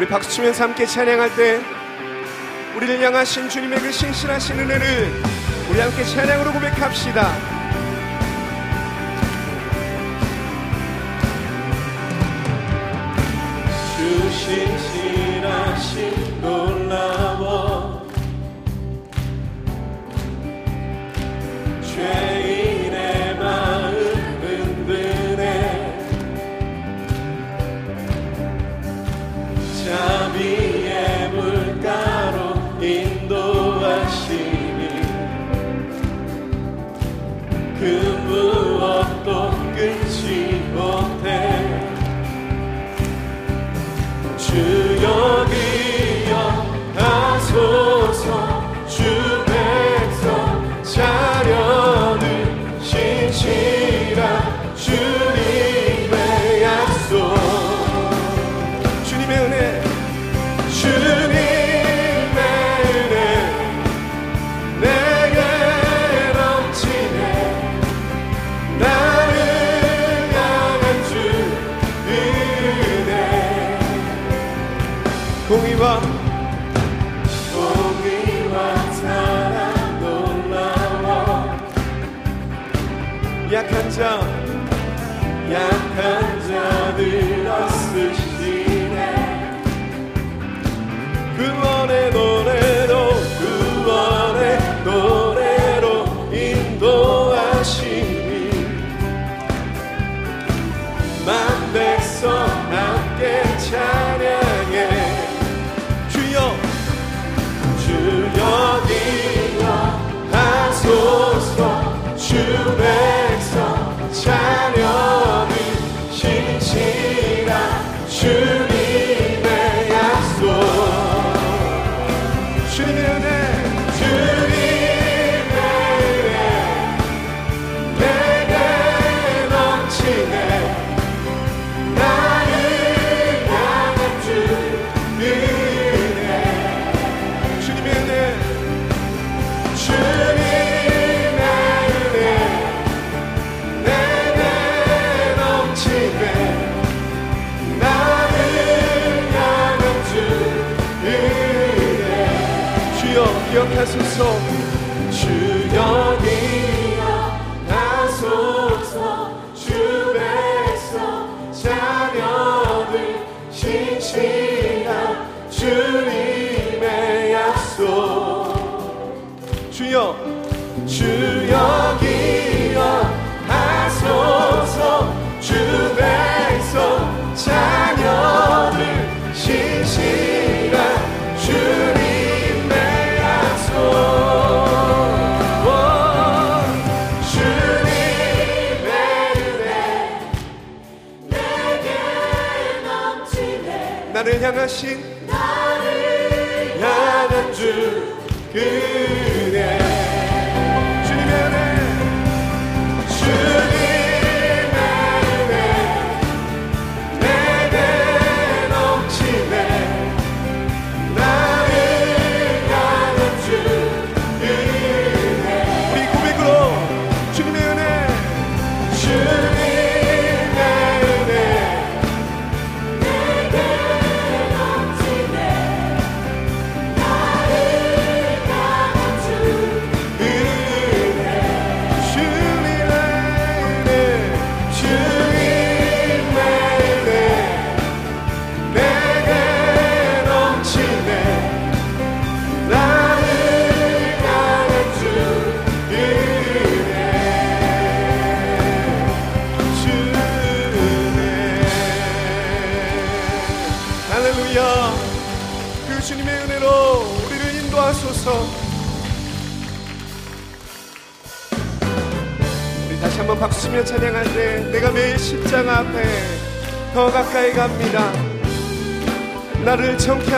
우리 박수 치면서 함께 찬양할 때 우리를 향하신 주님의 그 신실하신 은혜를 우리 함께 찬양으로 고백합시다. 주 신실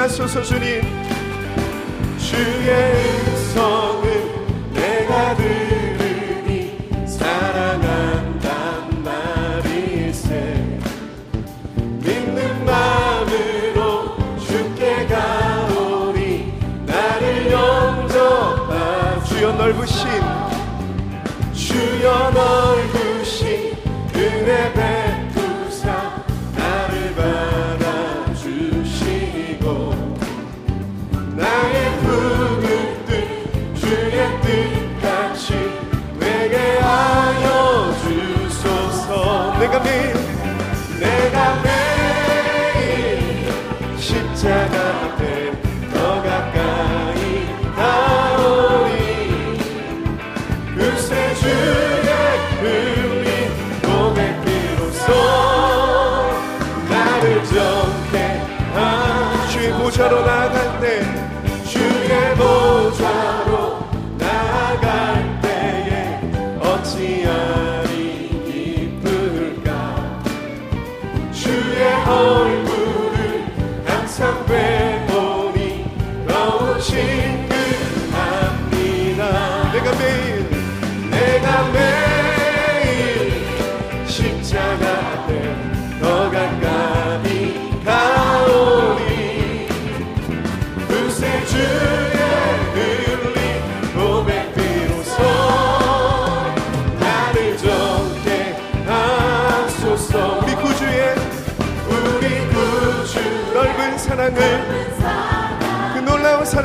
하소서 주님. 주의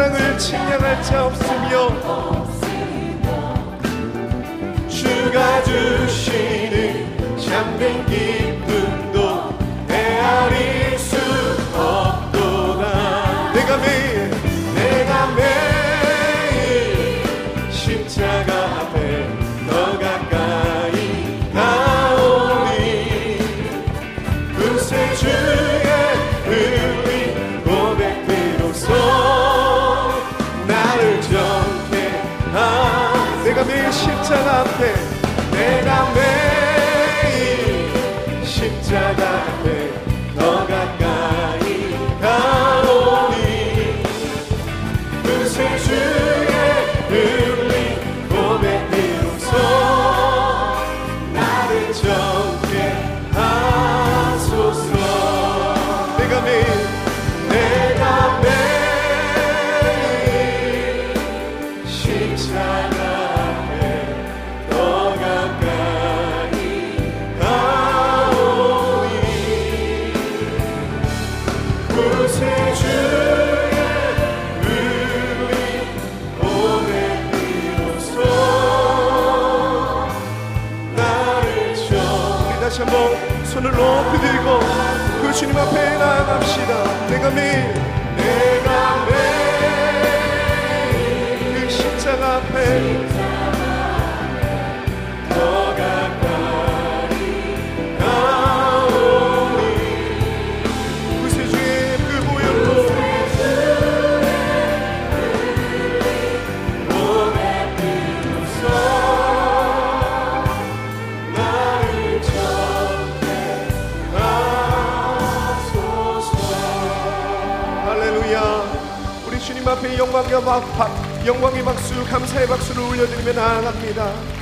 세상을 측량할 자 없으며 주가 주시는 참된 기 앞에 내가 매일 십자가 합시다. 내가 매일 내가 매일 그 십자가 앞에 영광의 박수 감사의 박수를 올려드리며 나아갑니다.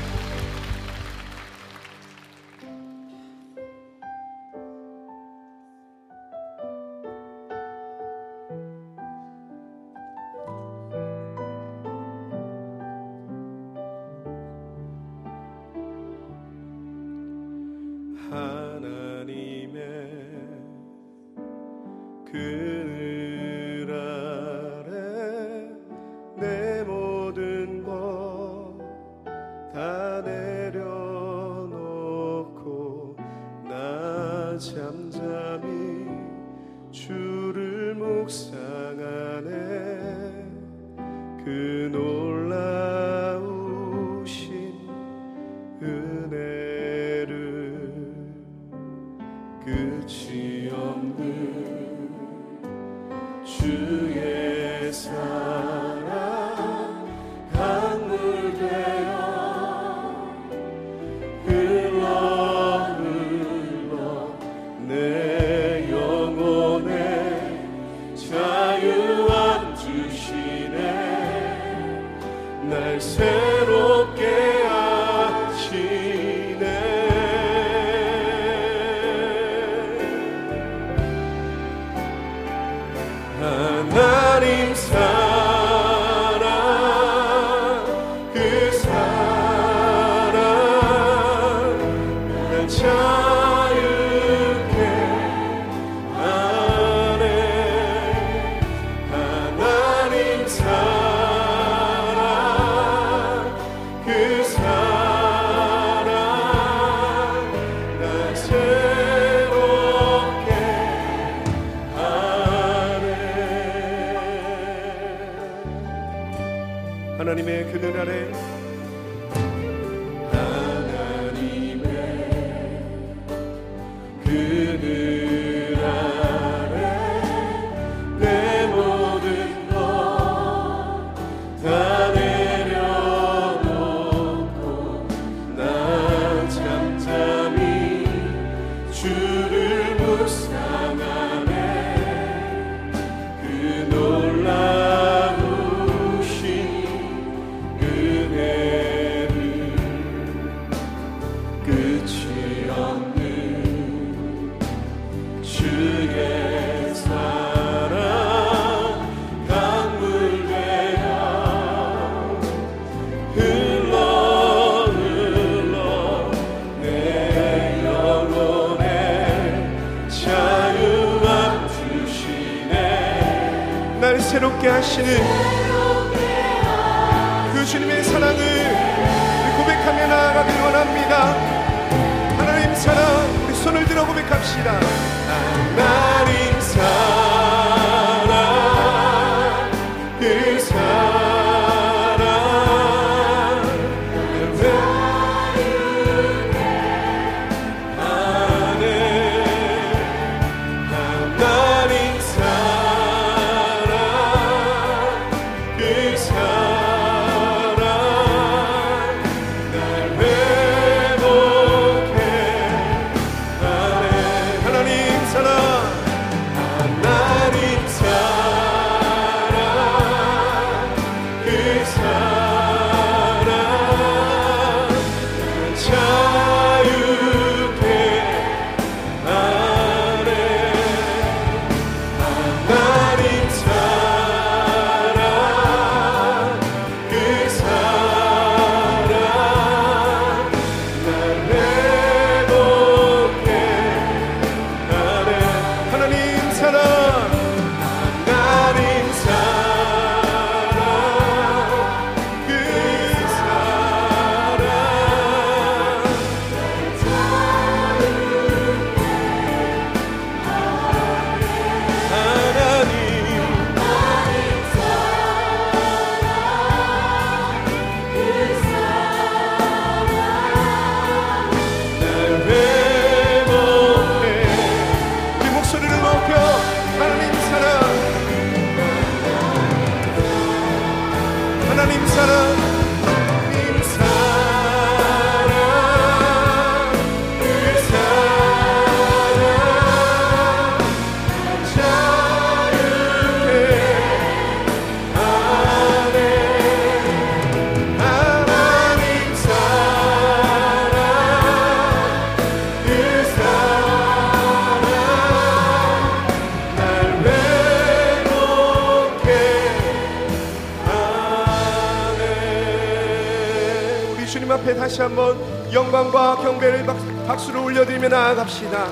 다시 한번 영광과 경배를 박- 박수를 올려드리며 나아갑시다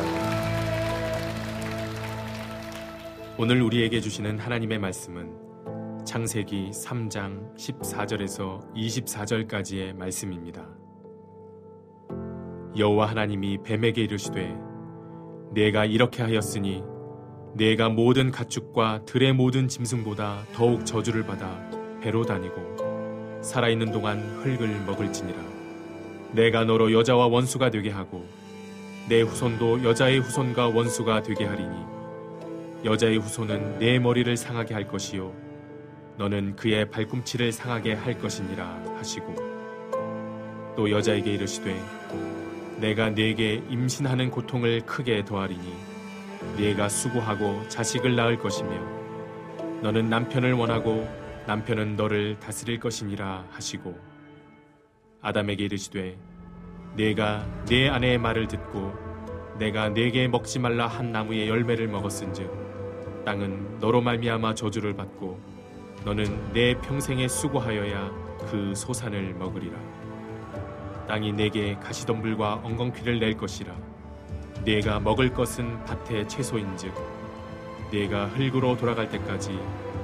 오늘 우리에게 주시는 하나님의 말씀은 창세기 3장 14절에서 24절까지의 말씀입니다. 여호와 하나님이 뱀에게 이르시되 내가 이렇게 하였으니 내가 모든 가축과 들의 모든 짐승보다 더욱 저주를 받아 배로 다니고 살아있는 동안 흙을 먹을지니라 내가 너로 여자와 원수가 되게 하고 내 후손도 여자의 후손과 원수가 되게 하리니 여자의 후손은 내 머리를 상하게 할 것이요 너는 그의 발꿈치를 상하게 할 것이니라 하시고 또 여자에게 이르시되 내가 네게 임신하는 고통을 크게 더하리니 네가 수고하고 자식을 낳을 것이며 너는 남편을 원하고 남편은 너를 다스릴 것이니라 하시고 아담에게 이르시되 네가 내 아내의 말을 듣고 내가 네게 먹지 말라 한 나무의 열매를 먹었은즉 땅은 너로 말미암아 저주를 받고 너는 내 평생에 수고하여야 그 소산을 먹으리라. 땅이 내게 가시덤불과 엉겅퀴를 낼 것이라. 네가 먹을 것은 밭의 채소인즉 네가 흙으로 돌아갈 때까지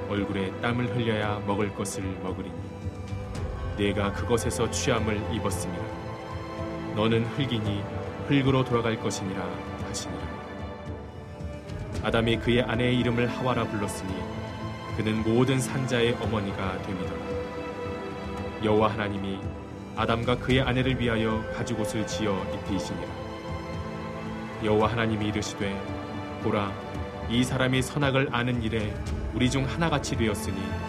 얼굴에 땀을 흘려야 먹을 것을 먹으리니 네가 그것에서 취함을 입었음이라 너는 흙이니 흙으로 돌아갈 것이니라 하시니라. 아담이 그의 아내의 이름을 하와라 불렀으니 그는 모든 산자의 어머니가 됩니다 여호와 하나님이 아담과 그의 아내를 위하여 가죽옷을 지어 입히시니라. 여호와 하나님이 이르시되 보라 이 사람이 선악을 아는 일에 우리 중 하나같이 되었으니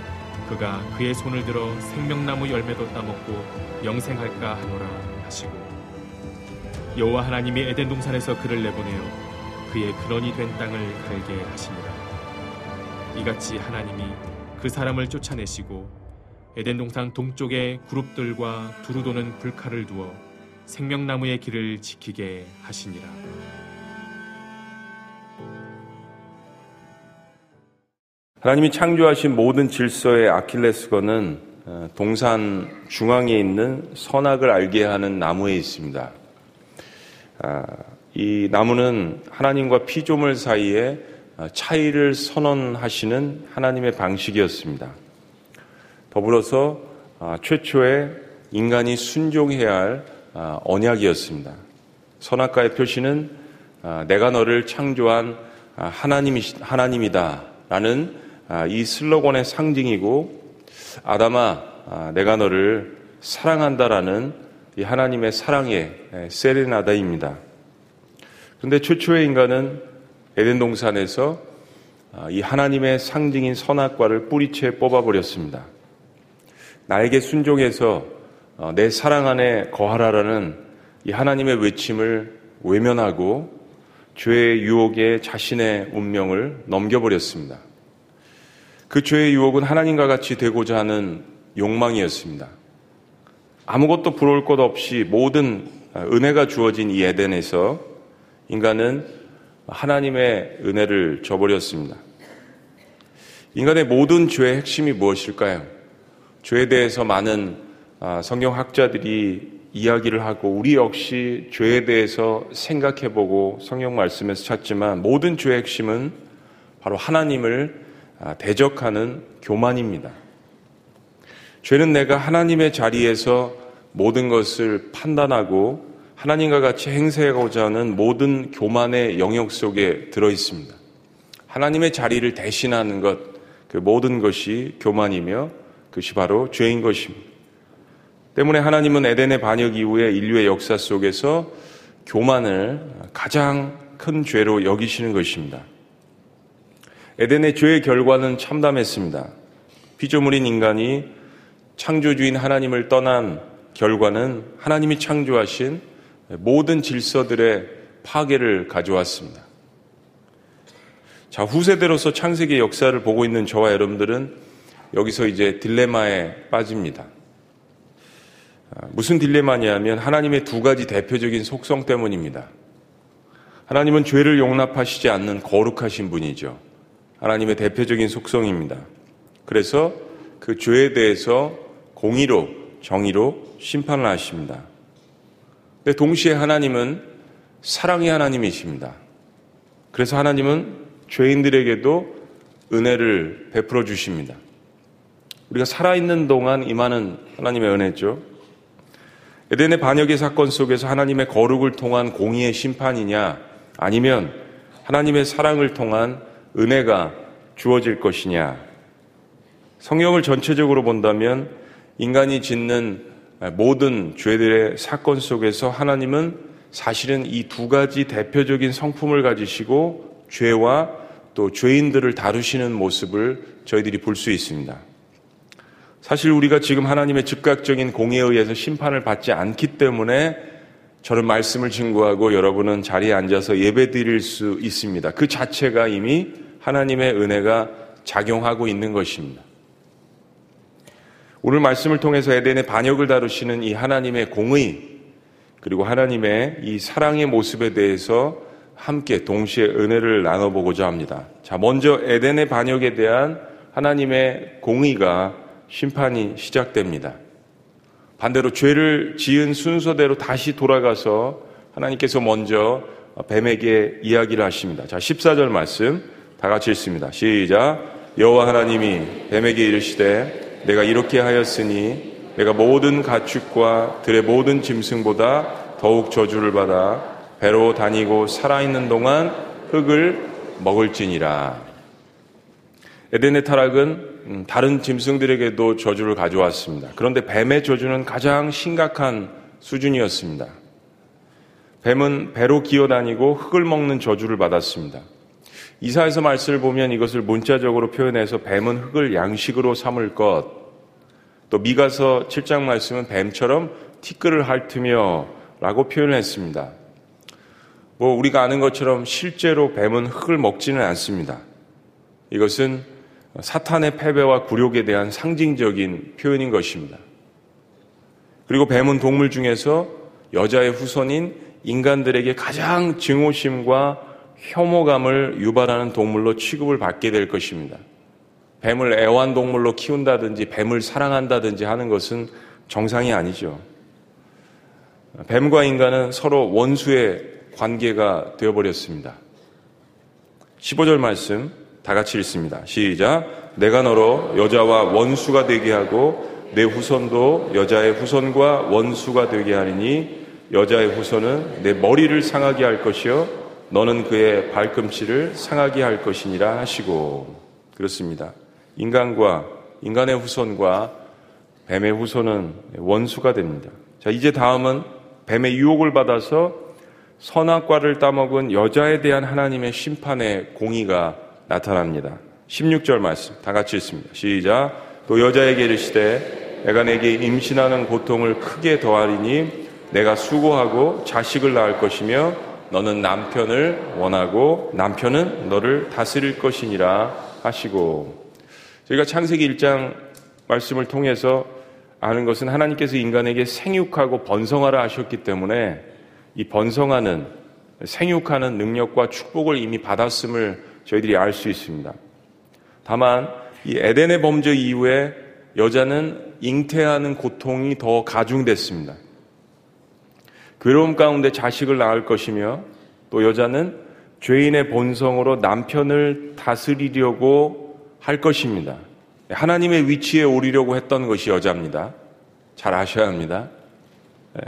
그가 그의 손을 들어 생명나무 열매도 따먹고 영생할까 하노라 하시고 여호와 하나님이 에덴 동산에서 그를 내보내어 그의 근원이 된 땅을 갈게 하시니라 이같이 하나님이 그 사람을 쫓아내시고 에덴 동산 동쪽에 그룹들과 두루 도는 불칼을 두어 생명나무의 길을 지키게 하시니라. 하나님이 창조하신 모든 질서의 아킬레스건은 어, 동산 중앙에 있는 선악을 알게 하는 나무에 있습니다. 아, 이 나무는 하나님과 피조물 사이에 어, 차이를 선언하시는 하나님의 방식이었습니다. 더불어서 아, 최초의 인간이 순종해야 할 아, 언약이었습니다. 선악과의 표시는 내가 너를 창조한 하나님이, 하나님이다 라는 이 슬로건의 상징이고 아담아 내가 너를 사랑한다라는 이 하나님의 사랑의 세레나다입니다. 그런데 최초의 인간은 에덴 동산에서 아, 이 하나님의 상징인 선악과를 뿌리채 뽑아버렸습니다. 나에게 순종해서 어, 내 사랑 안에 거하라라는 이 하나님의 외침을 외면하고 죄의 유혹에 자신의 운명을 넘겨버렸습니다. 그 죄의 유혹은 하나님과 같이 되고자 하는 욕망이었습니다. 아무것도 부러울 것 없이 모든 은혜가 주어진 이 에덴에서 인간은 하나님의 은혜를 저버렸습니다. 인간의 모든 죄의 핵심이 무엇일까요? 죄에 대해서 많은 아, 성경학자들이 이야기를 하고 우리 역시 죄에 대해서 생각해보고 성경 말씀에서 찾지만 모든 죄의 핵심은 바로 하나님을 아, 대적하는 교만입니다. 죄는 내가 하나님의 자리에서 모든 것을 판단하고 하나님과 같이 행세하고자 하는 모든 교만의 영역 속에 들어 있습니다. 하나님의 자리를 대신하는 것, 그 모든 것이 교만이며 그것이 바로 죄인 것입니다. 때문에 하나님은 에덴의 반역 이후에 인류의 역사 속에서 교만을 가장 큰 죄로 여기시는 것입니다. 에덴의 죄의 결과는 참담했습니다. 피조물인 인간이 창조주인 하나님을 떠난 결과는 하나님이 창조하신 모든 질서들의 파괴를 가져왔습니다. 자, 후세대로서 창세기 역사를 보고 있는 저와 여러분들은 여기서 이제 딜레마에 빠집니다. 아, 무슨 딜레마냐면 하나님의 두 가지 대표적인 속성 때문입니다. 하나님은 죄를 용납하시지 않는 거룩하신 분이죠. 하나님의 대표적인 속성입니다. 그래서 그 죄에 대해서 공의로, 정의로 심판을 하십니다. 근데 동시에 하나님은 사랑의 하나님이십니다. 그래서 하나님은 죄인들에게도 은혜를 베풀어 주십니다. 우리가 살아있는 동안 임하는 하나님의 은혜죠. 에덴의 반역의 사건 속에서 하나님의 거룩을 통한 공의의 심판이냐, 아니면 하나님의 사랑을 통한 은혜가 주어질 것이냐. 성경을 전체적으로 본다면 인간이 짓는 모든 죄들의 사건 속에서 하나님은 사실은 이 두 가지 대표적인 성품을 가지시고 죄와 또 죄인들을 다루시는 모습을 저희들이 볼 수 있습니다. 사실 우리가 지금 하나님의 즉각적인 공의에 의해서 심판을 받지 않기 때문에 저는 말씀을 증거하고 여러분은 자리에 앉아서 예배 드릴 수 있습니다. 그 자체가 이미 하나님의 은혜가 작용하고 있는 것입니다. 오늘 말씀을 통해서 에덴의 반역을 다루시는 이 하나님의 공의 그리고 하나님의 이 사랑의 모습에 대해서 함께 동시에 은혜를 나눠보고자 합니다. 자, 먼저 에덴의 반역에 대한 하나님의 공의가 심판이 시작됩니다. 반대로 죄를 지은 순서대로 다시 돌아가서 하나님께서 먼저 뱀에게 이야기를 하십니다. 자, 14절 말씀 다 같이 읽습니다. 시작. 여호와 하나님이 뱀에게 이르시되 내가 이렇게 하였으니 내가 모든 가축과 들의 모든 짐승보다 더욱 저주를 받아 배로 다니고 살아있는 동안 흙을 먹을지니라. 에덴의 타락은 음, 다른 짐승들에게도 저주를 가져왔습니다. 그런데 뱀의 저주는 가장 심각한 수준이었습니다. 뱀은 배로 기어다니고 흙을 먹는 저주를 받았습니다. 이사에서 말씀을 보면 이것을 문자적으로 표현해서 뱀은 흙을 양식으로 삼을 것. 또 미가서 7장 말씀은 뱀처럼 티끌을 핥으며 라고 표현을 했습니다. 뭐 우리가 아는 것처럼 실제로 뱀은 흙을 먹지는 않습니다. 이것은 사탄의 패배와 굴욕에 대한 상징적인 표현인 것입니다. 그리고 뱀은 동물 중에서 여자의 후손인 인간들에게 가장 증오심과 혐오감을 유발하는 동물로 취급을 받게 될 것입니다. 뱀을 애완동물로 키운다든지 뱀을 사랑한다든지 하는 것은 정상이 아니죠. 뱀과 인간은 서로 원수의 관계가 되어버렸습니다. 15절 말씀 다 같이 읽습니다. 시작. 내가 너로 여자와 원수가 되게 하고 내 후손도 여자의 후손과 원수가 되게 하리니 여자의 후손은 내 머리를 상하게 할 것이요 너는 그의 발꿈치를 상하게 할 것이니라 하시고 그렇습니다. 인간과 인간의 후손과 뱀의 후손은 원수가 됩니다. 자, 이제 다음은 뱀의 유혹을 받아서 선악과를 따먹은 여자에 대한 하나님의 심판의 공의가 나타납니다. 16절 말씀 다 같이 읽습니다. 시작. 또 여자에게 이르시되 내가 내게 임신하는 고통을 크게 더하리니 내가 수고하고 자식을 낳을 것이며 너는 남편을 원하고 남편은 너를 다스릴 것이니라 하시고 저희가 창세기 1장 말씀을 통해서 아는 것은 하나님께서 인간에게 생육하고 번성하라 하셨기 때문에 이 번성하는 생육하는 능력과 축복을 이미 받았음을 저희들이 알 수 있습니다. 다만 이 에덴의 범죄 이후에 여자는 잉태하는 고통이 더 가중됐습니다. 괴로움 가운데 자식을 낳을 것이며 또 여자는 죄인의 본성으로 남편을 다스리려고 할 것입니다. 하나님의 위치에 오르려고 했던 것이 여자입니다. 잘 아셔야 합니다. 네.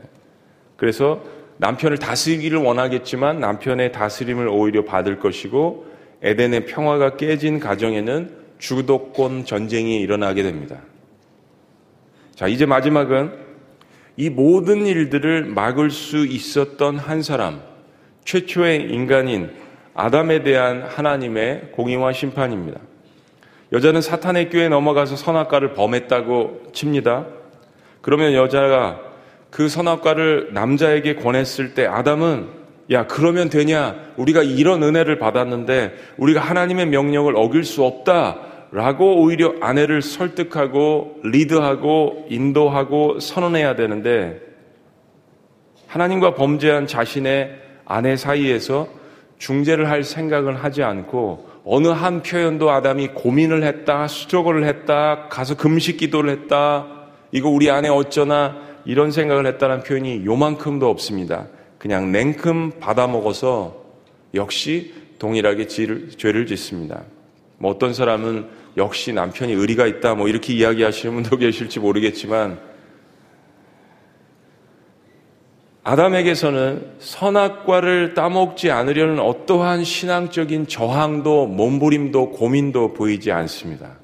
그래서 남편을 다스리기를 원하겠지만 남편의 다스림을 오히려 받을 것이고 에덴의 평화가 깨진 가정에는 주도권 전쟁이 일어나게 됩니다. 자, 이제 마지막은 이 모든 일들을 막을 수 있었던 한 사람, 최초의 인간인 아담에 대한 하나님의 공의와 심판입니다. 여자는 사탄의 꾀에 넘어가서 선악과를 범했다고 칩니다. 그러면 여자가 그 선악과를 남자에게 권했을 때 아담은 야, 그러면 되냐? 우리가 이런 은혜를 받았는데 우리가 하나님의 명령을 어길 수 없다. 라고 오히려 아내를 설득하고 리드하고 인도하고 선언해야 되는데 하나님과 범죄한 자신의 아내 사이에서 중재를 할 생각을 하지 않고 어느 한 표현도 아담이 고민을 했다, 수족을 했다, 가서 금식 기도를 했다, 이거 우리 아내 어쩌나 이런 생각을 했다는 표현이 요만큼도 없습니다. 그냥 냉큼 받아먹어서 역시 동일하게 죄를 짓습니다. 뭐 어떤 사람은 역시 남편이 의리가 있다 뭐 이렇게 이야기하시는 분도 계실지 모르겠지만 아담에게서는 선악과를 따먹지 않으려는 어떠한 신앙적인 저항도 몸부림도 고민도 보이지 않습니다.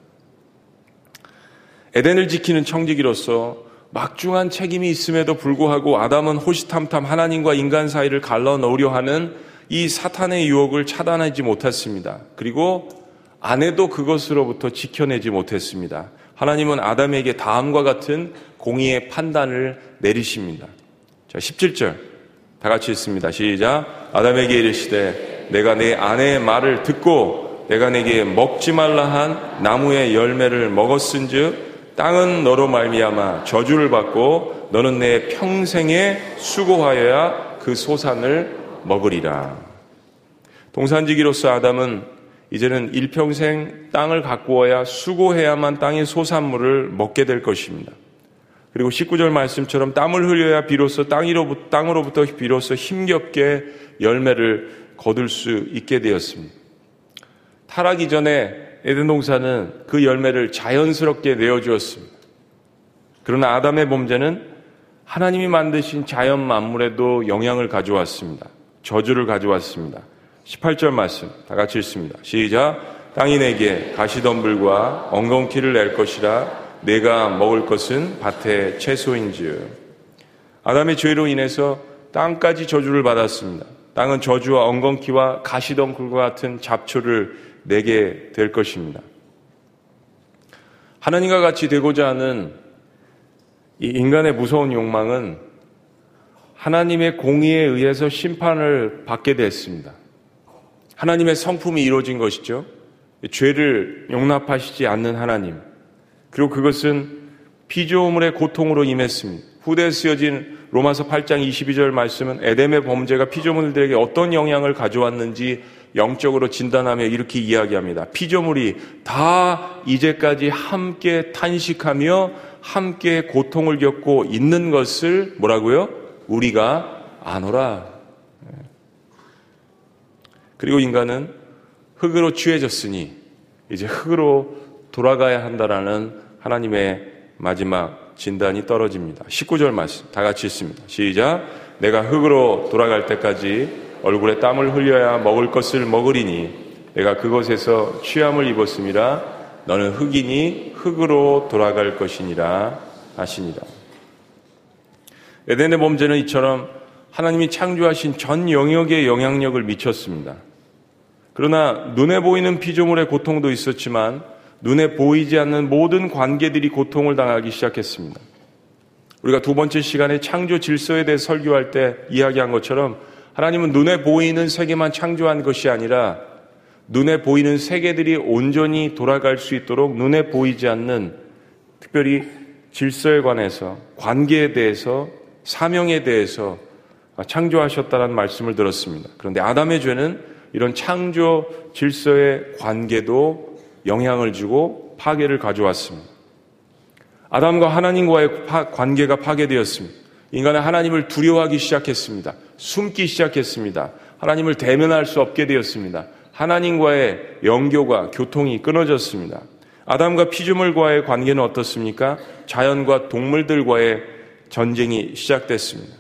에덴을 지키는 청지기로서 막중한 책임이 있음에도 불구하고 아담은 호시탐탐 하나님과 인간 사이를 갈라 넣으려 하는 이 사탄의 유혹을 차단하지 못했습니다. 그리고 아내도 그것으로부터 지켜내지 못했습니다. 하나님은 아담에게 다음과 같은 공의의 판단을 내리십니다. 자, 17절. 다 같이 읽습니다. 시작. 아담에게 이르시되 내가 내 아내의 말을 듣고 내가 내게 먹지 말라 한 나무의 열매를 먹었은즉 땅은 너로 말미암아 저주를 받고 너는 내 평생에 수고하여야 그 소산을 먹으리라. 동산지기로서 아담은 이제는 일평생 땅을 가꾸어야 수고해야만 땅의 소산물을 먹게 될 것입니다. 그리고 19절 말씀처럼 땀을 흘려야 비로소 땅으로부터, 땅으로부터 비로소 힘겹게 열매를 거둘 수 있게 되었습니다. 타락이 전에 에덴 동산은 그 열매를 자연스럽게 내어주었습니다. 그러나 아담의 범죄는 하나님이 만드신 자연 만물에도 영향을 가져왔습니다. 저주를 가져왔습니다. 18절 말씀 다 같이 읽습니다. 시작. 땅이 내게 가시덤불과 엉겅퀴를 낼 것이라 내가 먹을 것은 밭의 채소인지요. 아담의 죄로 인해서 땅까지 저주를 받았습니다. 땅은 저주와 엉겅퀴와 가시덩굴과 같은 잡초를 내게 될 것입니다. 하나님과 같이 되고자 하는 이 인간의 무서운 욕망은 하나님의 공의에 의해서 심판을 받게 됐습니다. 하나님의 성품이 이루어진 것이죠. 죄를 용납하시지 않는 하나님. 그리고 그것은 피조물의 고통으로 임했습니다. 후대에 쓰여진 로마서 8장 22절 말씀은 에덴의 범죄가 피조물들에게 어떤 영향을 가져왔는지 영적으로 진단하며 이렇게 이야기합니다. 피조물이 다 이제까지 함께 탄식하며 함께 고통을 겪고 있는 것을 뭐라고요? 우리가 아노라. 그리고 인간은 흙으로 취해졌으니 이제 흙으로 돌아가야 한다라는 하나님의 마지막 진단이 떨어집니다. 19절 말씀 다 같이 읽습니다. 시작. 내가 흙으로 돌아갈 때까지 얼굴에 땀을 흘려야 먹을 것을 먹으리니 내가 그곳에서 취함을 입었음이라 너는 흙이니 흙으로 돌아갈 것이니라 하시니라. 에덴의 범죄는 이처럼 하나님이 창조하신 전 영역에 영향력을 미쳤습니다. 그러나 눈에 보이는 피조물의 고통도 있었지만 눈에 보이지 않는 모든 관계들이 고통을 당하기 시작했습니다. 우리가 두 번째 시간에 창조 질서에 대해 설교할 때 이야기한 것처럼 하나님은 눈에 보이는 세계만 창조한 것이 아니라 눈에 보이는 세계들이 온전히 돌아갈 수 있도록 눈에 보이지 않는 특별히 질서에 관해서 관계에 대해서 사명에 대해서 창조하셨다는 말씀을 들었습니다. 그런데 아담의 죄는 이런 창조 질서의 관계도 영향을 주고 파괴를 가져왔습니다. 아담과 하나님과의 관계가 파괴되었습니다. 인간은 하나님을 두려워하기 시작했습니다. 숨기 시작했습니다. 하나님을 대면할 수 없게 되었습니다. 하나님과의 연교가 교통이 끊어졌습니다. 아담과 피조물과의 관계는 어떻습니까? 자연과 동물들과의 전쟁이 시작됐습니다.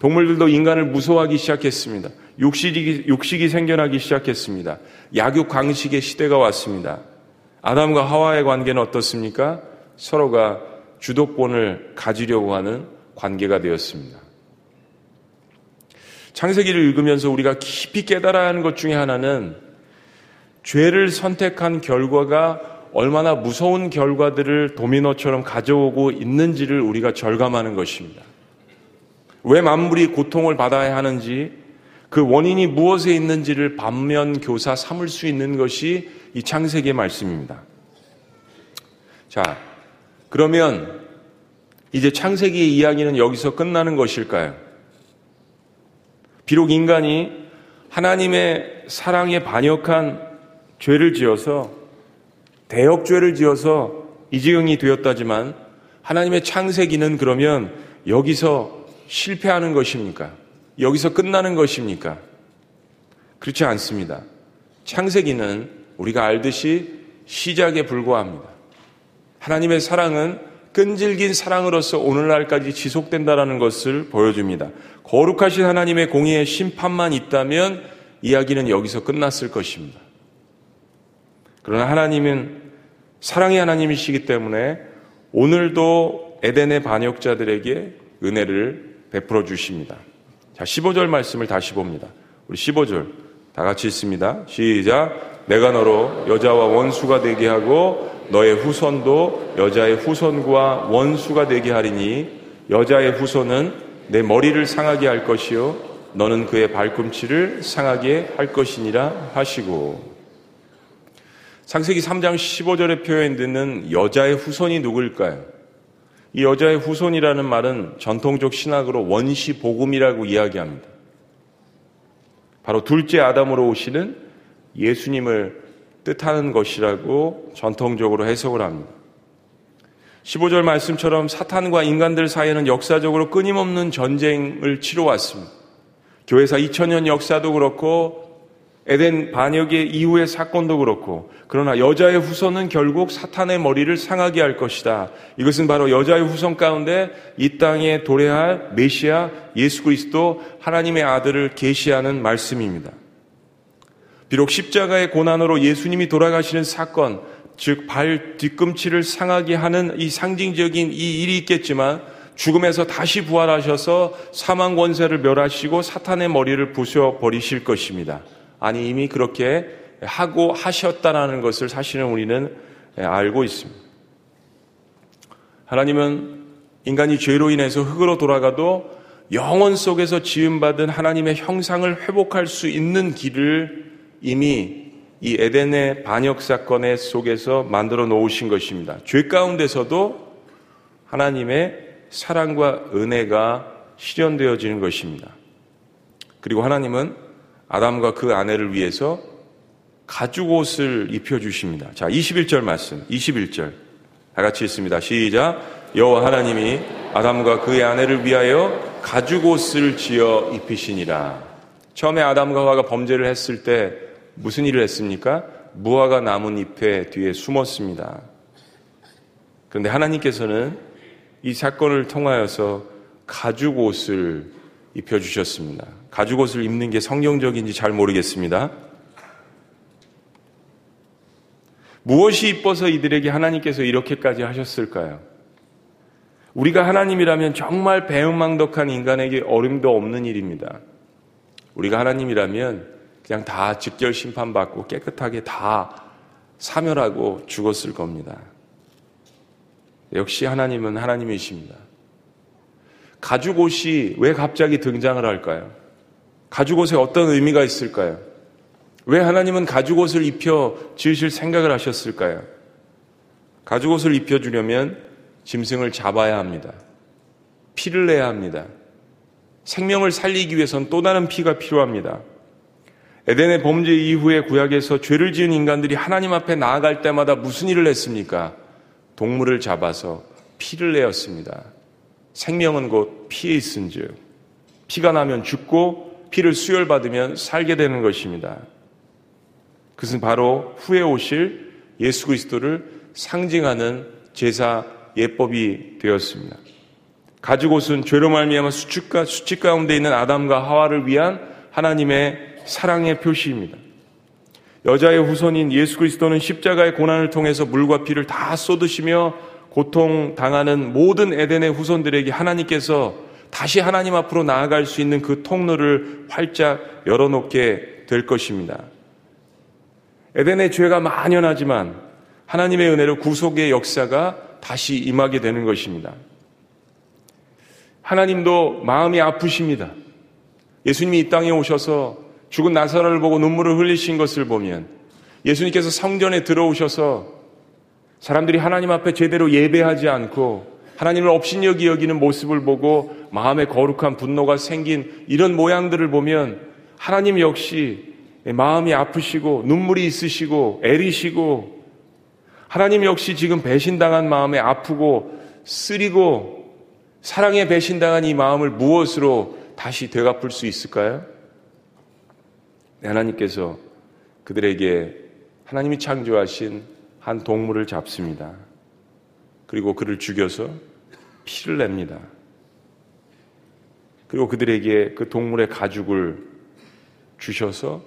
동물들도 인간을 무서워하기 시작했습니다. 육식이, 육식이 생겨나기 시작했습니다. 약육 강식의 시대가 왔습니다. 아담과 하와의 관계는 어떻습니까? 서로가 주도권을 가지려고 하는 관계가 되었습니다. 창세기를 읽으면서 우리가 깊이 깨달아야 하는 것 중에 하나는 죄를 선택한 결과가 얼마나 무서운 결과들을 도미노처럼 가져오고 있는지를 우리가 절감하는 것입니다. 왜 만물이 고통을 받아야 하는지 그 원인이 무엇에 있는지를 반면 교사 삼을 수 있는 것이 이 창세기의 말씀입니다. 자, 그러면 이제 창세기의 이야기는 여기서 끝나는 것일까요? 비록 인간이 하나님의 사랑에 반역한 죄를 지어서 대역죄를 지어서 이 지경이 되었다지만 하나님의 창세기는 그러면 여기서 실패하는 것입니까? 여기서 끝나는 것입니까? 그렇지 않습니다. 창세기는 우리가 알듯이 시작에 불과합니다. 하나님의 사랑은 끈질긴 사랑으로서 오늘날까지 지속된다라는 것을 보여줍니다. 거룩하신 하나님의 공의의 심판만 있다면 이야기는 여기서 끝났을 것입니다. 그러나 하나님은 사랑의 하나님이시기 때문에 오늘도 에덴의 반역자들에게 은혜를 베풀어 주십니다. 자, 15절 말씀을 다시 봅니다. 우리 15절 다 같이 읽습니다. 시작. 내가 너로 여자와 원수가 되게 하고 너의 후손도 여자의 후손과 원수가 되게 하리니 여자의 후손은 내 머리를 상하게 할 것이요 너는 그의 발꿈치를 상하게 할 것이니라 하시고 상세기 3장 15절에 표현되는 여자의 후손이 누구일까요? 이 여자의 후손이라는 말은 전통적 신학으로 원시 복음이라고 이야기합니다. 바로 둘째 아담으로 오시는 예수님을 뜻하는 것이라고 전통적으로 해석을 합니다. 15절 말씀처럼 사탄과 인간들 사이에는 역사적으로 끊임없는 전쟁을 치러왔습니다. 교회사 2000년 역사도 그렇고 에덴 반역의 이후의 사건도 그렇고 그러나 여자의 후손은 결국 사탄의 머리를 상하게 할 것이다. 이것은 바로 여자의 후손 가운데 이 땅에 도래할 메시아 예수 그리스도 하나님의 아들을 계시하는 말씀입니다. 비록 십자가의 고난으로 예수님이 돌아가시는 사건, 즉 발 뒤꿈치를 상하게 하는 이 상징적인 이 일이 있겠지만 죽음에서 다시 부활하셔서 사망 권세를 멸하시고 사탄의 머리를 부숴 버리실 것입니다. 아니 이미 그렇게 하고 하셨다라는 것을 사실은 우리는 알고 있습니다. 하나님은 인간이 죄로 인해서 흙으로 돌아가도 영원 속에서 지음받은 하나님의 형상을 회복할 수 있는 길을 이미 이 에덴의 반역 사건의 속에서 만들어 놓으신 것입니다. 죄 가운데서도 하나님의 사랑과 은혜가 실현되어지는 것입니다. 그리고 하나님은 아담과 그 아내를 위해서 가죽 옷을 입혀 주십니다. 자, 21절 말씀. 21절. 다 같이 읽습니다. 시작. 여호와 하나님이 아담과 그의 아내를 위하여 가죽 옷을 지어 입히시니라. 처음에 아담과 하와가 범죄를 했을 때 무슨 일을 했습니까? 무화과 나뭇잎에 뒤에 숨었습니다. 그런데 하나님께서는 이 사건을 통하여서 가죽 옷을 입혀주셨습니다. 가죽 옷을 입는 게 성경적인지 잘 모르겠습니다. 무엇이 이뻐서 이들에게 하나님께서 이렇게까지 하셨을까요? 우리가 하나님이라면 정말 배은망덕한 인간에게 어림도 없는 일입니다. 우리가 하나님이라면 그냥 다 직결 심판받고 깨끗하게 다 사멸하고 죽었을 겁니다. 역시 하나님은 하나님이십니다. 가죽 옷이 왜 갑자기 등장을 할까요? 가죽 옷에 어떤 의미가 있을까요? 왜 하나님은 가죽 옷을 입혀 지으실 생각을 하셨을까요? 가죽 옷을 입혀주려면 짐승을 잡아야 합니다. 피를 내야 합니다. 생명을 살리기 위해선 또 다른 피가 필요합니다. 에덴의 범죄 이후에 구약에서 죄를 지은 인간들이 하나님 앞에 나아갈 때마다 무슨 일을 했습니까? 동물을 잡아서 피를 내었습니다. 생명은 곧 피에 있은즉 피가 나면 죽고 피를 수혈받으면 살게 되는 것입니다. 그것은 바로 후에 오실 예수 그리스도를 상징하는 제사 예법이 되었습니다. 가죽 옷은 죄로 말미암아 수축과 수칙 가운데 있는 아담과 하와를 위한 하나님의 사랑의 표시입니다. 여자의 후손인 예수 그리스도는 십자가의 고난을 통해서 물과 피를 다 쏟으시며 고통 당하는 모든 에덴의 후손들에게 하나님께서 다시 하나님 앞으로 나아갈 수 있는 그 통로를 활짝 열어놓게 될 것입니다. 에덴의 죄가 만연하지만 하나님의 은혜로 구속의 역사가 다시 임하게 되는 것입니다. 하나님도 마음이 아프십니다. 예수님이 이 땅에 오셔서 죽은 나사로를 보고 눈물을 흘리신 것을 보면 예수님께서 성전에 들어오셔서 사람들이 하나님 앞에 제대로 예배하지 않고 하나님을 업신여기 여기는 모습을 보고 마음에 거룩한 분노가 생긴 이런 모양들을 보면 하나님 역시 마음이 아프시고 눈물이 있으시고 애리시고 하나님 역시 지금 배신당한 마음에 아프고 쓰리고 사랑에 배신당한 이 마음을 무엇으로 다시 되갚을 수 있을까요? 네, 하나님께서 그들에게 하나님이 창조하신 한 동물을 잡습니다. 그리고 그를 죽여서 피를 냅니다. 그리고 그들에게 그 동물의 가죽을 주셔서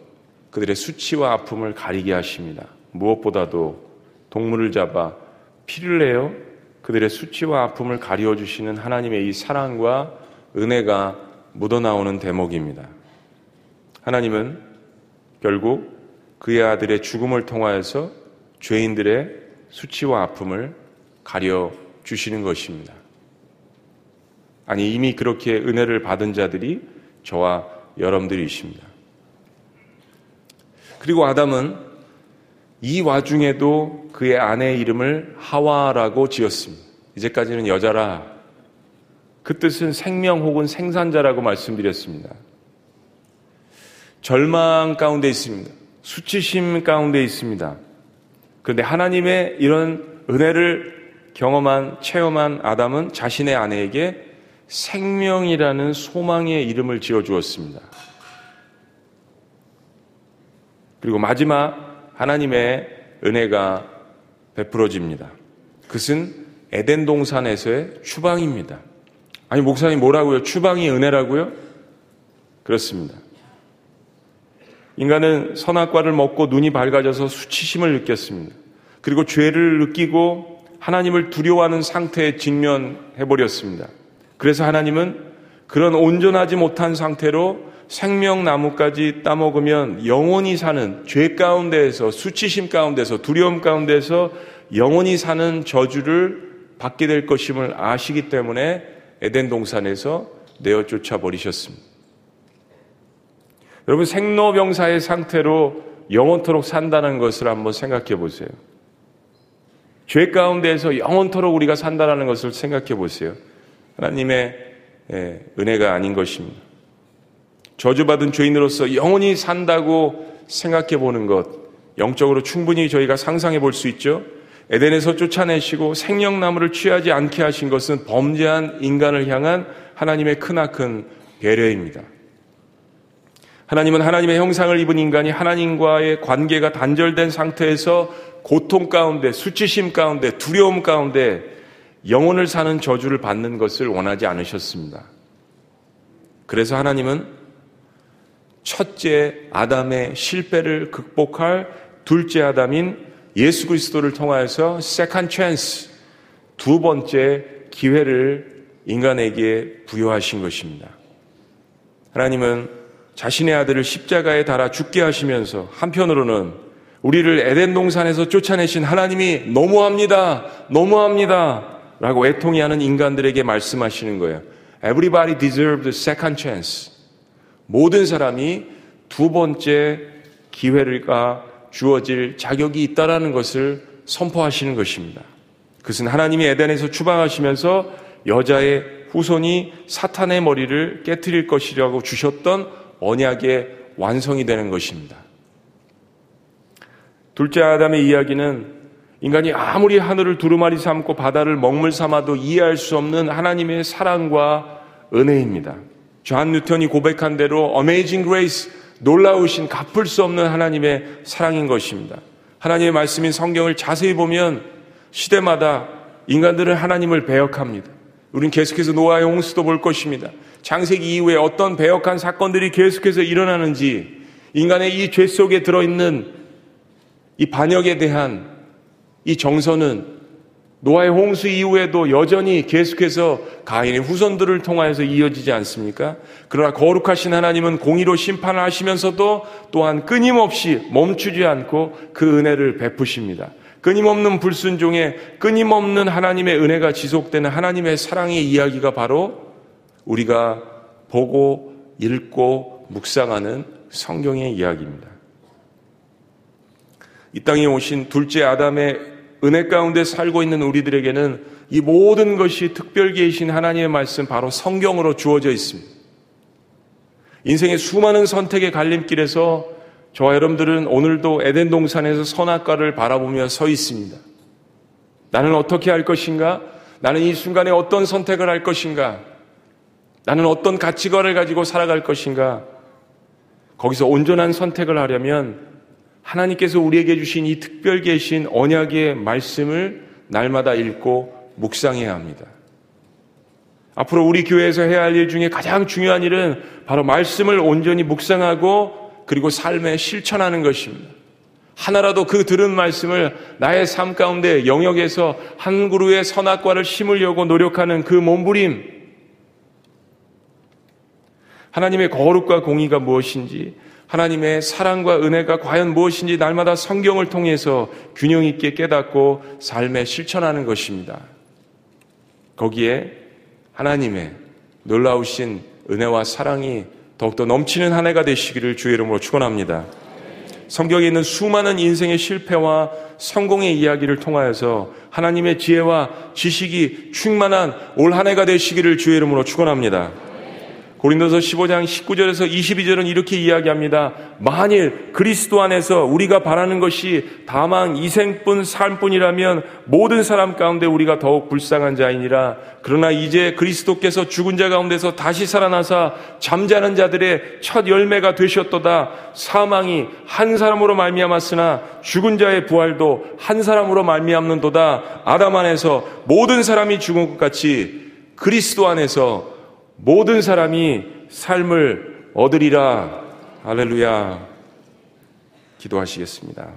그들의 수치와 아픔을 가리게 하십니다. 무엇보다도 동물을 잡아 피를 내어 그들의 수치와 아픔을 가리워 주시는 하나님의 이 사랑과 은혜가 묻어나오는 대목입니다. 하나님은 결국 그의 아들의 죽음을 통하여서 죄인들의 수치와 아픔을 가려 주시는 것입니다. 아니, 이미 그렇게 은혜를 받은 자들이 저와 여러분들이십니다. 그리고 아담은 이 와중에도 그의 아내의 이름을 하와라고 지었습니다. 이제까지는 여자라. 그 뜻은 생명 혹은 생산자라고 말씀드렸습니다. 절망 가운데 있습니다. 수치심 가운데 있습니다. 그런데 하나님의 이런 은혜를 경험한, 체험한 아담은 자신의 아내에게 생명이라는 소망의 이름을 지어 주었습니다. 그리고 마지막 하나님의 은혜가 베풀어집니다. 그것은 에덴 동산에서의 추방입니다. 아니, 목사님 뭐라고요? 추방이 은혜라고요? 그렇습니다. 인간은 선악과를 먹고 눈이 밝아져서 수치심을 느꼈습니다. 그리고 죄를 느끼고 하나님을 두려워하는 상태에 직면해 버렸습니다. 그래서 하나님은 그런 온전하지 못한 상태로 생명나무까지 따먹으면 영원히 사는 죄 가운데에서 수치심 가운데서 두려움 가운데서 영원히 사는 저주를 받게 될 것임을 아시기 때문에 에덴 동산에서 내어 쫓아 버리셨습니다. 여러분 생로병사의 상태로 영원토록 산다는 것을 한번 생각해 보세요. 죄 가운데에서 영원토록 우리가 산다는 것을 생각해 보세요. 하나님의 예, 은혜가 아닌 것입니다. 저주받은 죄인으로서 영원히 산다고 생각해 보는 것, 영적으로 충분히 저희가 상상해 볼 수 있죠. 에덴에서 쫓아내시고 생명나무를 취하지 않게 하신 것은 범죄한 인간을 향한 하나님의 크나큰 배려입니다. 하나님은 하나님의 형상을 입은 인간이 하나님과의 관계가 단절된 상태에서 고통 가운데, 수치심 가운데, 두려움 가운데 영혼을 사는 저주를 받는 것을 원하지 않으셨습니다. 그래서 하나님은 첫째 아담의 실패를 극복할 둘째 아담인 예수 그리스도를 통하여서 second chance 두 번째 기회를 인간에게 부여하신 것입니다. 하나님은 자신의 아들을 십자가에 달아 죽게 하시면서 한편으로는 우리를 에덴 동산에서 쫓아내신 하나님이 너무합니다. 너무합니다. 라고 애통해하는 인간들에게 말씀하시는 거예요. Everybody deserves a second chance. 모든 사람이 두 번째 기회가 주어질 자격이 있다라는 것을 선포하시는 것입니다. 그것은 하나님이 에덴에서 추방하시면서 여자의 후손이 사탄의 머리를 깨뜨릴 것이라고 주셨던 언약의 완성이 되는 것입니다. 둘째 아담의 이야기는 인간이 아무리 하늘을 두루마리 삼고 바다를 먹물 삼아도 이해할 수 없는 하나님의 사랑과 은혜입니다. 존 뉴턴이 고백한 대로 Amazing Grace, 놀라우신 갚을 수 없는 하나님의 사랑인 것입니다. 하나님의 말씀인 성경을 자세히 보면 시대마다 인간들은 하나님을 배역합니다. 우린 계속해서 노아의 홍수도 볼 것입니다. 창세기 이후에 어떤 배역한 사건들이 계속해서 일어나는지 인간의 이 죄 속에 들어있는 이 반역에 대한 이 정서는 노아의 홍수 이후에도 여전히 계속해서 가인의 후손들을 통하여서 이어지지 않습니까? 그러나 거룩하신 하나님은 공의로 심판을 하시면서도 또한 끊임없이 멈추지 않고 그 은혜를 베푸십니다. 끊임없는 불순종에 끊임없는 하나님의 은혜가 지속되는 하나님의 사랑의 이야기가 바로 우리가 보고 읽고 묵상하는 성경의 이야기입니다. 이 땅에 오신 둘째 아담의 은혜 가운데 살고 있는 우리들에게는 이 모든 것이 특별 계신 하나님의 말씀 바로 성경으로 주어져 있습니다. 인생의 수많은 선택의 갈림길에서 저와 여러분들은 오늘도 에덴 동산에서 선악과를 바라보며 서 있습니다. 나는 어떻게 할 것인가? 나는 이 순간에 어떤 선택을 할 것인가? 나는 어떤 가치관을 가지고 살아갈 것인가? 거기서 온전한 선택을 하려면 하나님께서 우리에게 주신 이 특별 계신 언약의 말씀을 날마다 읽고 묵상해야 합니다. 앞으로 우리 교회에서 해야 할 일 중에 가장 중요한 일은 바로 말씀을 온전히 묵상하고 그리고 삶에 실천하는 것입니다. 하나라도 그 들은 말씀을 나의 삶 가운데 영역에서 한 그루의 선악과를 심으려고 노력하는 그 몸부림, 하나님의 거룩과 공의가 무엇인지, 하나님의 사랑과 은혜가 과연 무엇인지 날마다 성경을 통해서 균형 있게 깨닫고 삶에 실천하는 것입니다. 거기에 하나님의 놀라우신 은혜와 사랑이 더욱더 넘치는 한 해가 되시기를 주의 이름으로 축원합니다. 성경에 있는 수많은 인생의 실패와 성공의 이야기를 통하여서 하나님의 지혜와 지식이 충만한 올 한 해가 되시기를 주의 이름으로 축원합니다. 고린도서 15장 19절에서 22절은 이렇게 이야기합니다. 만일 그리스도 안에서 우리가 바라는 것이 다만 이생뿐 삶뿐이라면 모든 사람 가운데 우리가 더욱 불쌍한 자이니라. 그러나 이제 그리스도께서 죽은 자 가운데서 다시 살아나사 잠자는 자들의 첫 열매가 되셨도다. 사망이 한 사람으로 말미암았으나 죽은 자의 부활도 한 사람으로 말미암는도다. 아담 안에서 모든 사람이 죽은 것 같이 그리스도 안에서 모든 사람이 삶을 얻으리라. 할렐루야. 기도하시겠습니다.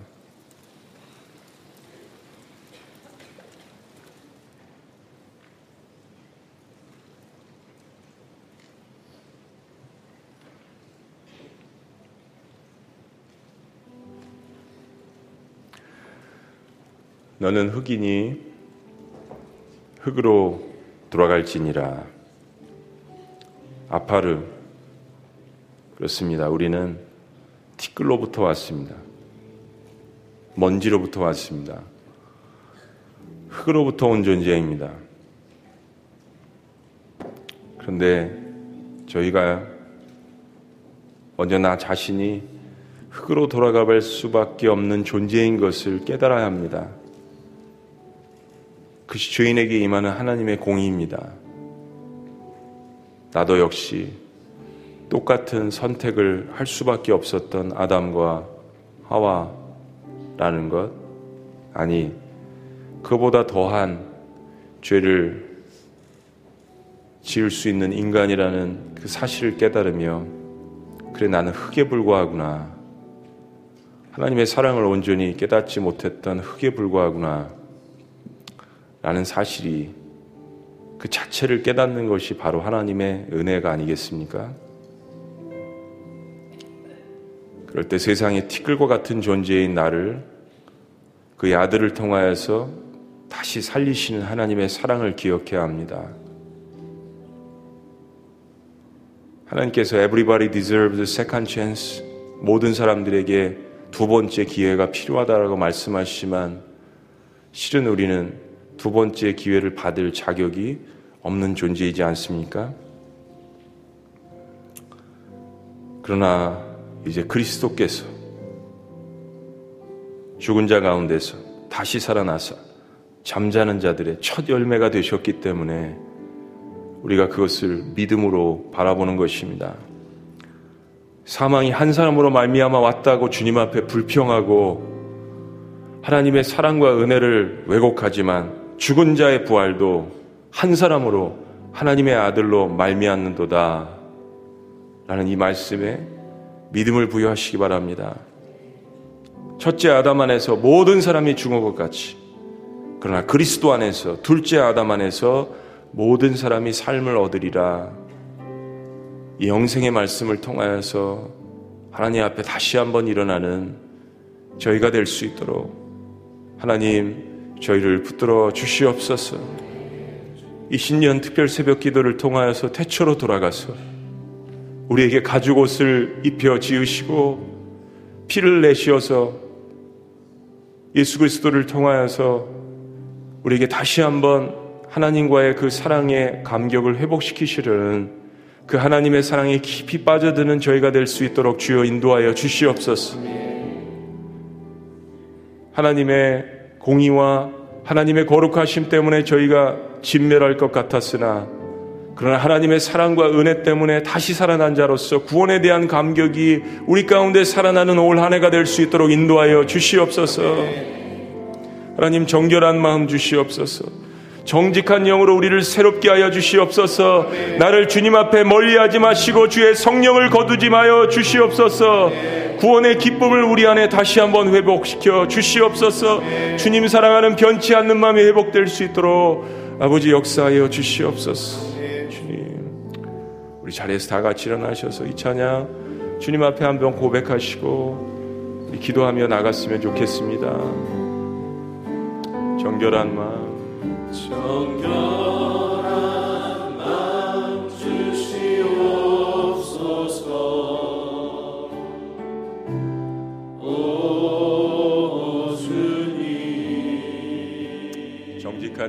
너는 흑이니 흙으로 돌아갈지니라. 아파르 그렇습니다. 우리는 티끌로부터 왔습니다. 먼지로부터 왔습니다. 흙으로부터 온 존재입니다. 그런데 저희가 먼저 나 자신이 흙으로 돌아가 볼 수밖에 없는 존재인 것을 깨달아야 합니다. 그것이 죄인에게 임하는 하나님의 공의입니다. 나도 역시 똑같은 선택을 할 수밖에 없었던 아담과 하와라는 것, 아니, 그보다 더한 죄를 지을 수 있는 인간이라는 그 사실을 깨달으며, 그래, 나는 흙에 불과하구나. 하나님의 사랑을 온전히 깨닫지 못했던 흙에 불과하구나. 라는 사실이 그 자체를 깨닫는 것이 바로 하나님의 은혜가 아니겠습니까? 그럴 때 세상의 티끌과 같은 존재인 나를 그의 아들을 통하여서 다시 살리시는 하나님의 사랑을 기억해야 합니다. 하나님께서 everybody deserves a second chance 모든 사람들에게 두 번째 기회가 필요하다라고 말씀하시지만 실은 우리는 두 번째 기회를 받을 자격이 없는 존재이지 않습니까? 그러나 이제 그리스도께서 죽은 자 가운데서 다시 살아나서 잠자는 자들의 첫 열매가 되셨기 때문에 우리가 그것을 믿음으로 바라보는 것입니다. 사망이 한 사람으로 말미암아 왔다고 주님 앞에 불평하고 하나님의 사랑과 은혜를 왜곡하지만 죽은 자의 부활도 한 사람으로 하나님의 아들로 말미암는도다 라는 이 말씀에 믿음을 부여하시기 바랍니다. 첫째 아담 안에서 모든 사람이 죽은 것 같이 그러나 그리스도 안에서 둘째 아담 안에서 모든 사람이 삶을 얻으리라 이 영생의 말씀을 통하여서 하나님 앞에 다시 한번 일어나는 저희가 될 수 있도록 하나님 저희를 붙들어 주시옵소서 이 신년 특별 새벽 기도를 통하여서 태초로 돌아가서 우리에게 가죽 옷을 입혀 지으시고 피를 내시어서 예수 그리스도를 통하여서 우리에게 다시 한번 하나님과의 그 사랑의 감격을 회복시키시려는 그 하나님의 사랑에 깊이 빠져드는 저희가 될 수 있도록 주여 인도하여 주시옵소서. 하나님의 공의와 하나님의 거룩하심 때문에 저희가 진멸할 것 같았으나 그러나 하나님의 사랑과 은혜 때문에 다시 살아난 자로서 구원에 대한 감격이 우리 가운데 살아나는 올 한 해가 될 수 있도록 인도하여 주시옵소서. 하나님 정결한 마음 주시옵소서. 정직한 영으로 우리를 새롭게 하여 주시옵소서. 나를 주님 앞에 멀리하지 마시고 주의 성령을 거두지 마여 주시옵소서. 구원의 기쁨을 우리 안에 다시 한번 회복시켜 주시옵소서. 주님 사랑하는 변치 않는 마음이 회복될 수 있도록 아버지 역사하여 주시옵소서. 주님, 우리 자리에서 다 같이 일어나셔서 이 찬양 주님 앞에 한 번 고백하시고 우리 기도하며 나갔으면 좋겠습니다. 정결한 마음. 정결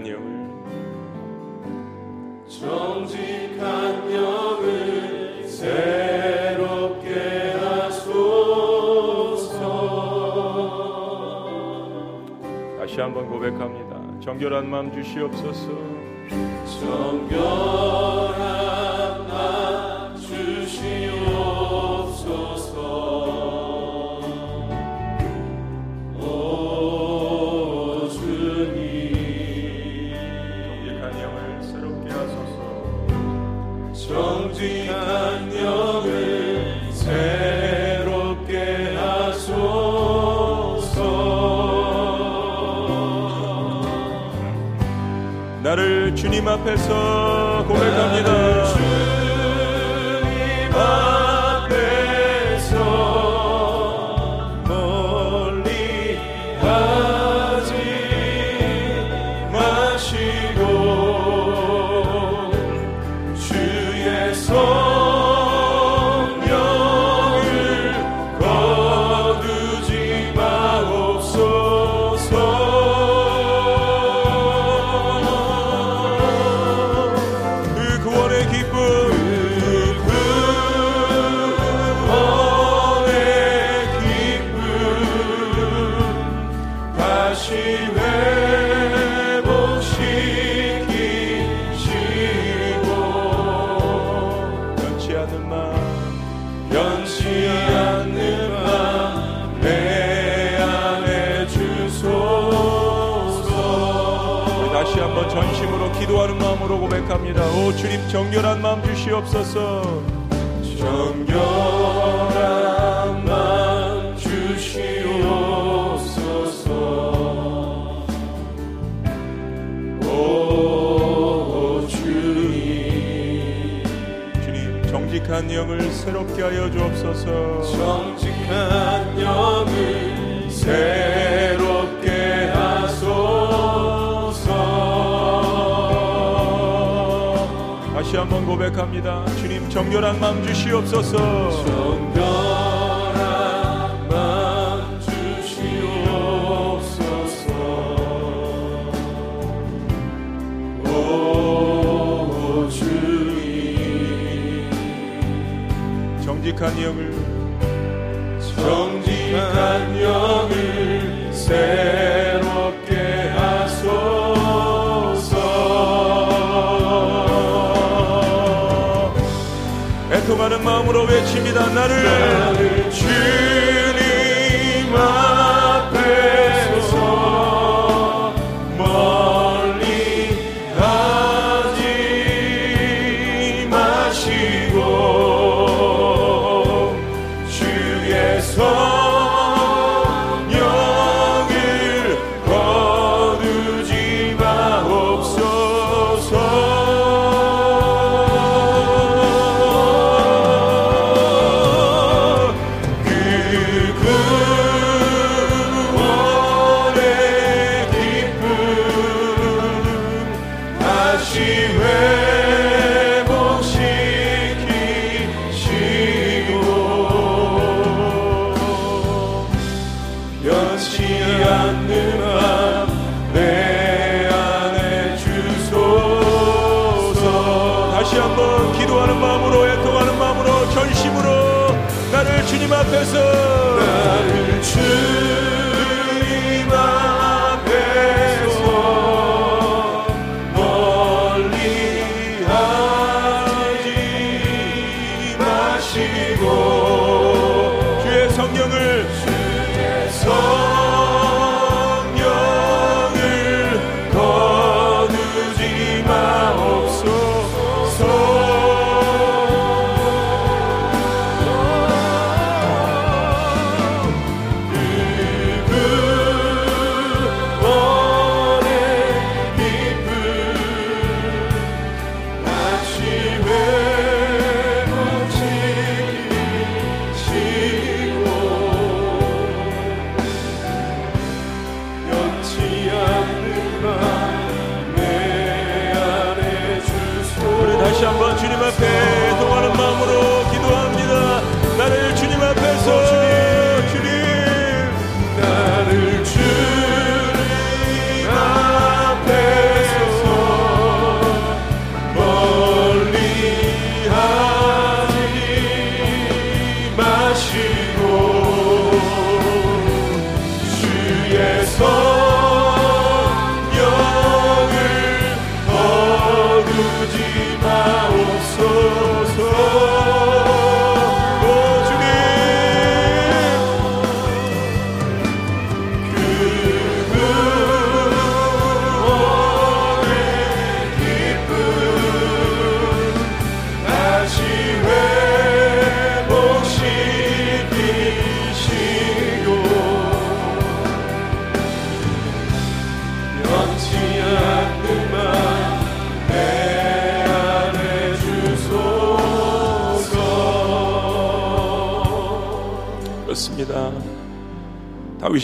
정직한 영을 정직한 영을 새롭게 하소서 다시 한번 고백합니다. 정결한 마음 주시옵소서. 정결한 마음 주시옵소서 주님 앞에서 고백합니다. 주님 앞 고백합니다. 오 주님 정결한 마음 주시옵소서. 정결한 마음 주시옵소서 오 주님 주님 정직한 영을 새롭게 하여 주옵소서. 정직한 영을 새 한번 고백합니다. 주님 정결한 마음 주시옵소서. 정결한 마음 주시옵소서 오 주님 정직한 영을 정직한 영을 새 애통하는 마음으로 외칩니다. 나를 나를 주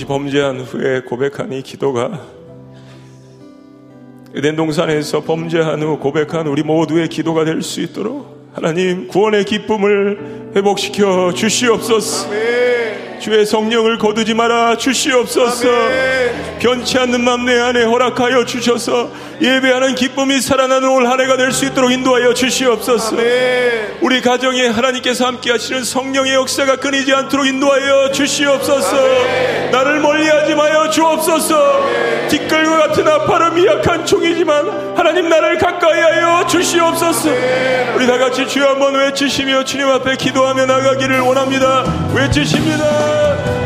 범죄한 후에 고백한 이 기도가 에덴 동산에서 범죄한 후 고백한 우리 모두의 기도가 될 수 있도록 하나님 구원의 기쁨을 회복시켜 주시옵소서. 주의 성령을 거두지 말아 주시옵소서. 변치 않는 맘 내 안에 허락하여 주셔서 예배하는 기쁨이 살아나는 올 한 해가 될 수 있도록 인도하여 주시옵소서. 우리 가정에 하나님께서 함께 하시는 성령의 역사가 끊이지 않도록 인도하여 주시옵소서. 나를 멀리하지 마여 주옵소서. 뒷걸과 같은 아파를 미약한 종이지만 하나님 나를 가까이 하여 주시옵소서. 우리 다 같이 주여 한번 외치시며 주님 앞에 기도하며 나가기를 원합니다. 외치십니다.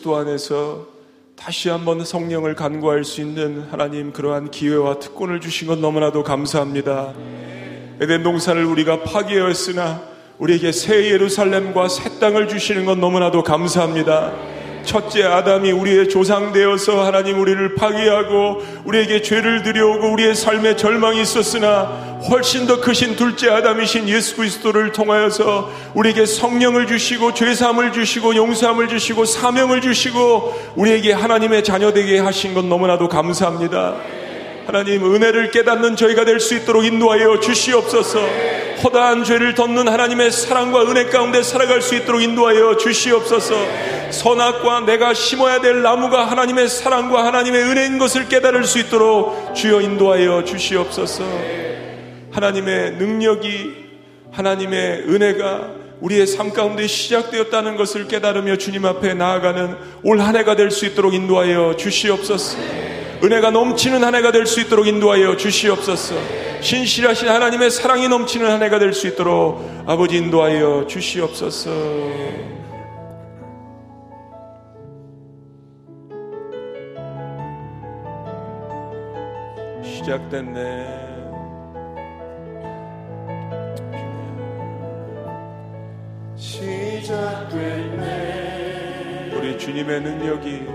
그리스도 안에서 다시 한번 성령을 간구할 수 있는 하나님 그러한 기회와 특권을 주신 것 너무나도 감사합니다. 에덴 동산을 우리가 파괴하였으나 우리에게 새 예루살렘과 새 땅을 주시는 것 너무나도 감사합니다. 첫째 아담이 우리의 조상 되어서 하나님 우리를 파괴하고 우리에게 죄를 들여오고 우리의 삶에 절망이 있었으나 훨씬 더 크신 둘째 아담이신 예수 그리스도를 통하여서 우리에게 성령을 주시고 죄사함을 주시고 용서함을 주시고 사명을 주시고 우리에게 하나님의 자녀 되게 하신 것 너무나도 감사합니다. 하나님 은혜를 깨닫는 저희가 될 수 있도록 인도하여 주시옵소서. 허다한 죄를 덮는 하나님의 사랑과 은혜 가운데 살아갈 수 있도록 인도하여 주시옵소서. 선악과 내가 심어야 될 나무가 하나님의 사랑과 하나님의 은혜인 것을 깨달을 수 있도록 주여 인도하여 주시옵소서. 하나님의 능력이 하나님의 은혜가 우리의 삶 가운데 시작되었다는 것을 깨달으며 주님 앞에 나아가는 올 한 해가 될 수 있도록 인도하여 주시옵소서. 은혜가 넘치는 한 해가 될 수 있도록 인도하여 주시옵소서. 신실하신 하나님의 사랑이 넘치는 한 해가 될 수 있도록 아버지 인도하여 주시옵소서. 시작됐네. 시작됐네 우리 주님의 능력이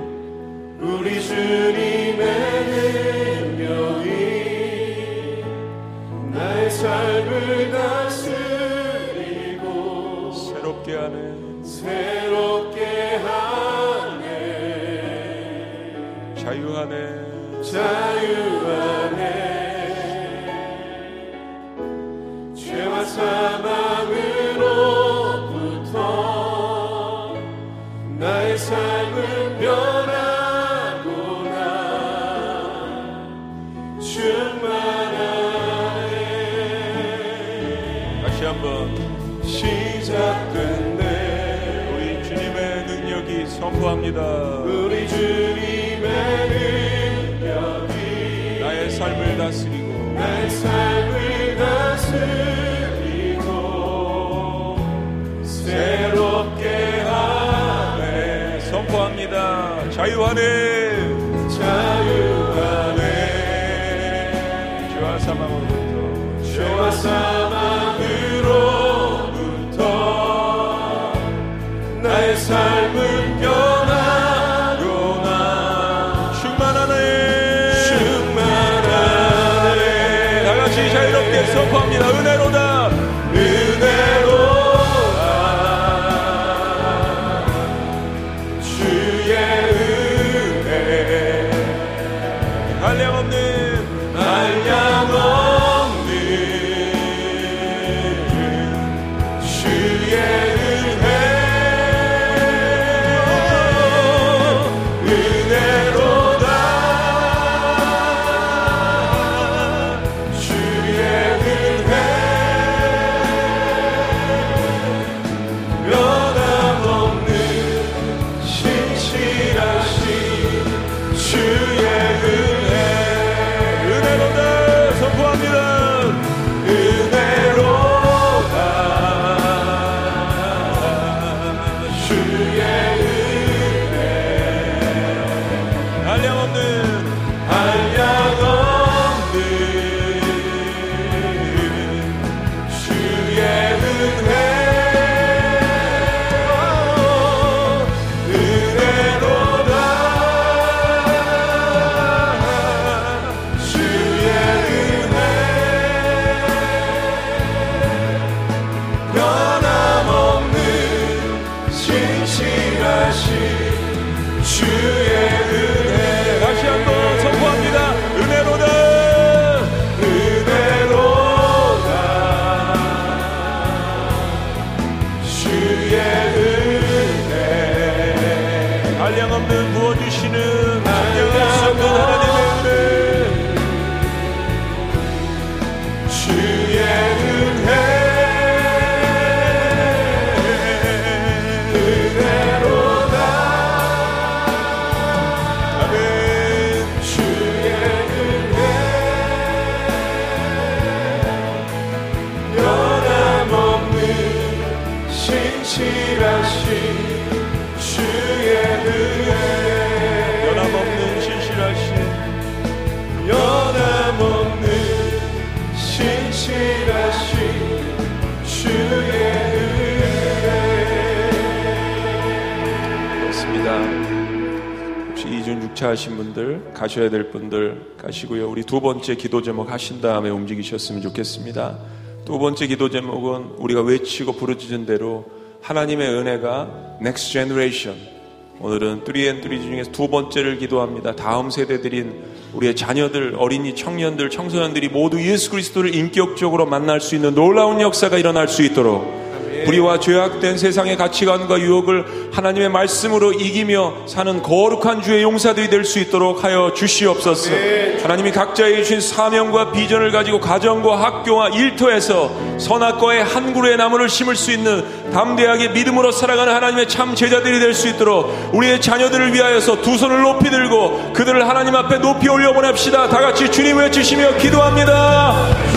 우리 주님의 능력이 나의 삶을 다스리고 새롭게 하네. 새롭게 하네 자유하네. 자유 선포합니다. 우리 주님의 능력이 나의 삶을 다스리고 나의 삶을 다스리고 새롭게 하네 선포합니다. 자유하네. 자유하네 하신 분들 가셔야 될 분들 가시고요. 우리 두 번째 기도 제목 하신 다음에 움직이셨으면 좋겠습니다. 두 번째 기도 제목은 우리가 외치고 부르짖은 대로 하나님의 은혜가 next generation 오늘은 3 and 3 중에서 두 번째를 기도합니다. 다음 세대들인 우리의 자녀들, 어린이, 청년들, 청소년들이 모두 예수 그리스도를 인격적으로 만날 수 있는 놀라운 역사가 일어날 수 있도록 불의와 죄악된 세상의 가치관과 유혹을 하나님의 말씀으로 이기며 사는 거룩한 주의 용사들이 될 수 있도록 하여 주시옵소서. 하나님이 각자에게 주신 사명과 비전을 가지고 가정과 학교와 일터에서 선악과의 한 그루의 나무를 심을 수 있는 담대하게 믿음으로 살아가는 하나님의 참 제자들이 될 수 있도록 우리의 자녀들을 위하여서 두 손을 높이 들고 그들을 하나님 앞에 높이 올려 보냅시다. 다 같이 주님 외치시며 기도합니다.